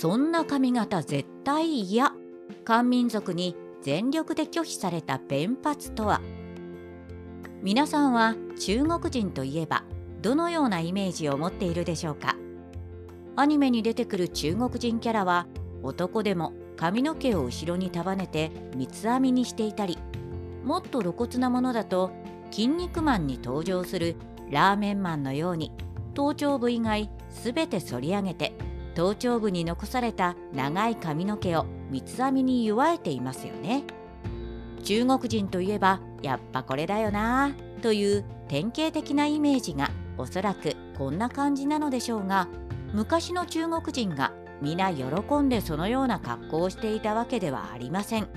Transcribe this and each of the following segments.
そんな髪型絶対嫌。漢民族に全力で拒否された弁髪とは。皆さんは中国人といえばどのようなイメージを持っているでしょうか？アニメに出てくる中国人キャラは男でも髪の毛を後ろに束ねて三つ編みにしていたりもっと露骨なものだと「筋肉マン」に登場するラーメンマンのように頭頂部以外すべて反り上げて頭頂部に残された長い髪の毛を三つ編みに結わえていますよね。中国人といえばやっぱこれだよなという典型的なイメージがおそらくこんな感じなのでしょうが昔の中国人が皆喜んでそのような格好をしていたわけではありません。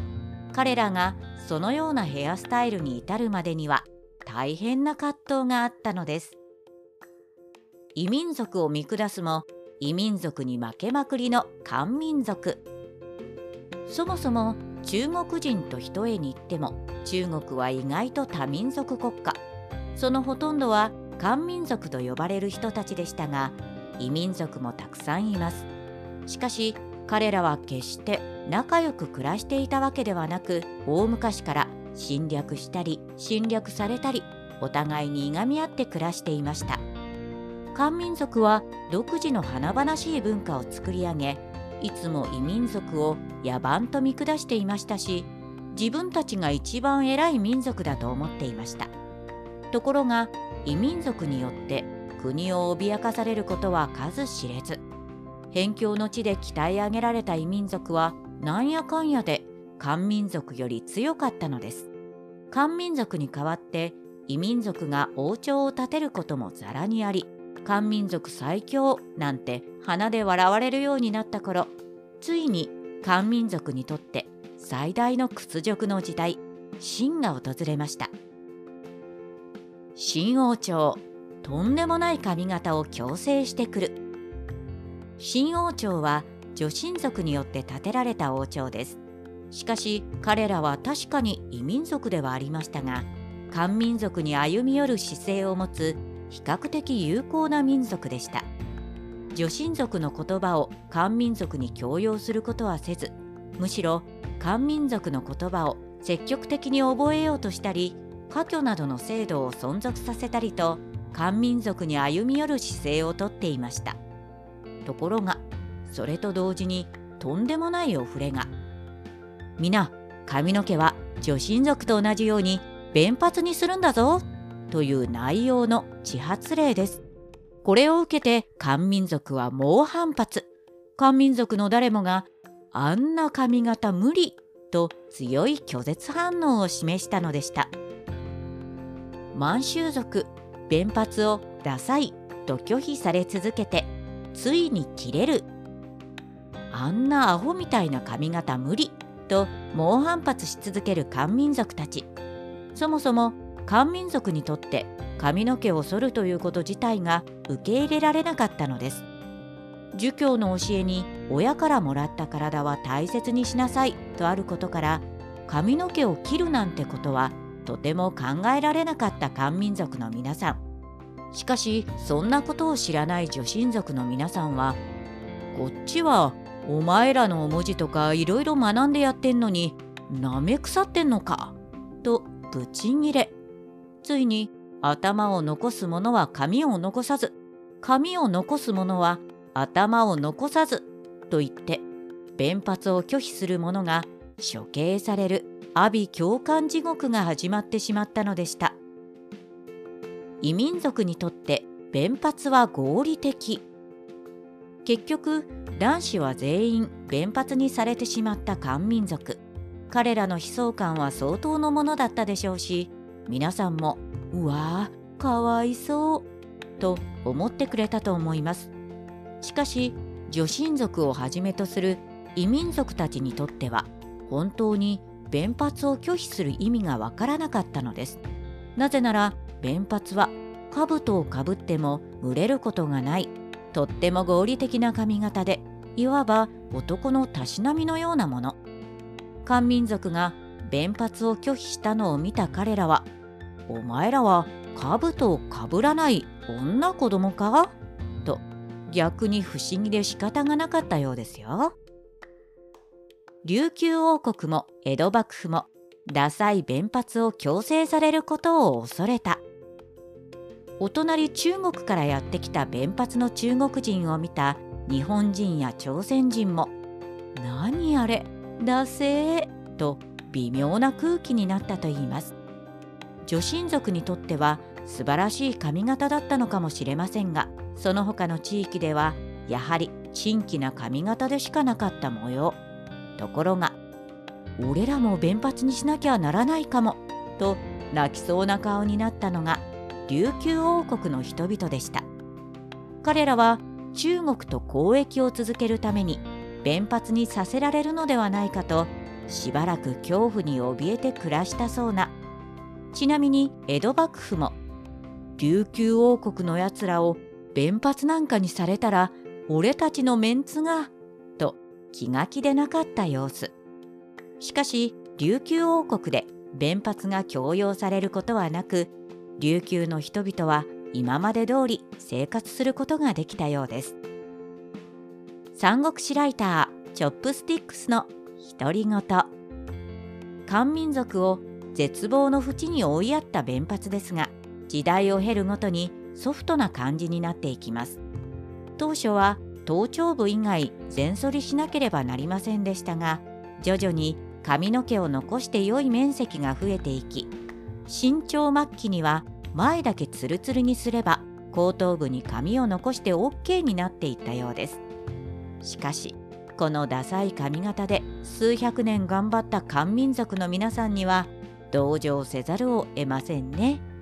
彼らがそのようなヘアスタイルに至るまでには大変な葛藤があったのです。異民族を見下すも異民族に負けまくりの漢民族。そもそも中国人と一重に言っても中国は意外と多民族国家。そのほとんどは漢民族と呼ばれる人たちでしたが異民族もたくさんいます。しかし彼らは決して仲良く暮らしていたわけではなく大昔から侵略したり侵略されたりお互いにいがみ合って暮らしていました。漢民族は独自の華々しい文化を作り上げいつも異民族を野蛮と見下していましたし自分たちが一番偉い民族だと思っていました。ところが異民族によって国を脅かされることは数知れず辺境の地で鍛え上げられた異民族はなんやかんやで漢民族より強かったのです。漢民族に代わって異民族が王朝を立てることもざらにあり漢民族最強なんて鼻で笑われるようになった頃ついに漢民族にとって最大の屈辱の時代秦が訪れました。秦王朝とんでもない髪型を強制してくる。秦王朝は女神族によって建てられた王朝です。しかし彼らは確かに異民族ではありましたが漢民族に歩み寄る姿勢を持つ比較的有効な民族でした。女神族の言葉を漢民族に強要することはせずむしろ漢民族の言葉を積極的に覚えようとしたり科挙などの制度を存続させたりと漢民族に歩み寄る姿勢をとっていました。ところがそれと同時にとんでもないお触れが。皆髪の毛は女神族と同じように弁髪にするんだぞ。という内容の自発令です。これを受けて漢民族は猛反発。漢民族の誰もがあんな髪型無理と強い拒絶反応を示したのでした。満州族弁髪をダサいと拒否され続けてついに切れる。あんなアホみたいな髪型無理と猛反発し続ける漢民族たち。そもそも漢民族にとって髪の毛を剃るということ自体が受け入れられなかったのです。儒教の教えに親からもらった体は大切にしなさいとあることから髪の毛を切るなんてことはとても考えられなかった漢民族の皆さん。しかしそんなことを知らない女神族の皆さんはこっちはお前らの文字とかいろいろ学んでやってんのになめ腐ってんのかとブチギレついに頭を残す者は髪を残さず髪を残す者は頭を残さずと言って弁髪を拒否する者が処刑される阿鼻共感地獄が始まってしまったのでした。異民族にとって弁髪は合理的。結局男子は全員弁髪にされてしまった漢民族。彼らの悲壮感は相当のものだったでしょうし皆さんもうわーかわいそうと思ってくれたと思います。しかし女神族をはじめとする異民族たちにとっては本当に弁髪を拒否する意味がわからなかったのです。なぜなら弁髪は兜をかぶっても蒸れることがないとっても合理的な髪型でいわば男のたしなみのようなもの。漢民族が弁髪を拒否したのを見た彼らは「お前らは兜をかぶらない女子供か?」と逆に不思議で仕方がなかったようですよ。琉球王国も江戸幕府もダサい弁髪を強制されることを恐れた。お隣中国からやってきた弁髪の中国人を見た日本人や朝鮮人も「何あれ？ダセー」と微妙な空気になったといいます。女神族にとっては素晴らしい髪型だったのかもしれませんがその他の地域ではやはり珍奇な髪型でしかなかった模様ところが俺らも弁髪にしなきゃならないかもと泣きそうな顔になったのが琉球王国の人々でした彼らは中国と交易を続けるために弁髪にさせられるのではないかとしばらく恐怖に怯えて暮らしたそうな。ちなみに江戸幕府も琉球王国のやつらを弁髪なんかにされたら俺たちのメンツがと気が気でなかった様子。しかし琉球王国で弁髪が強要されることはなく琉球の人々は今まで通り生活することができたようです。三国志ライターチョップスティックスの独り言。漢民族を絶望の淵に追いやった弁髪ですが時代を経るごとにソフトな感じになっていきます。当初は頭頂部以外全剃りしなければなりませんでしたが徐々に髪の毛を残して良い面積が増えていき身長末期には前だけツルツルにすれば後頭部に髪を残して OK になっていったようです。しかしこのダサい髪型で数百年頑張った漢民族の皆さんには同情せざるを得ませんね。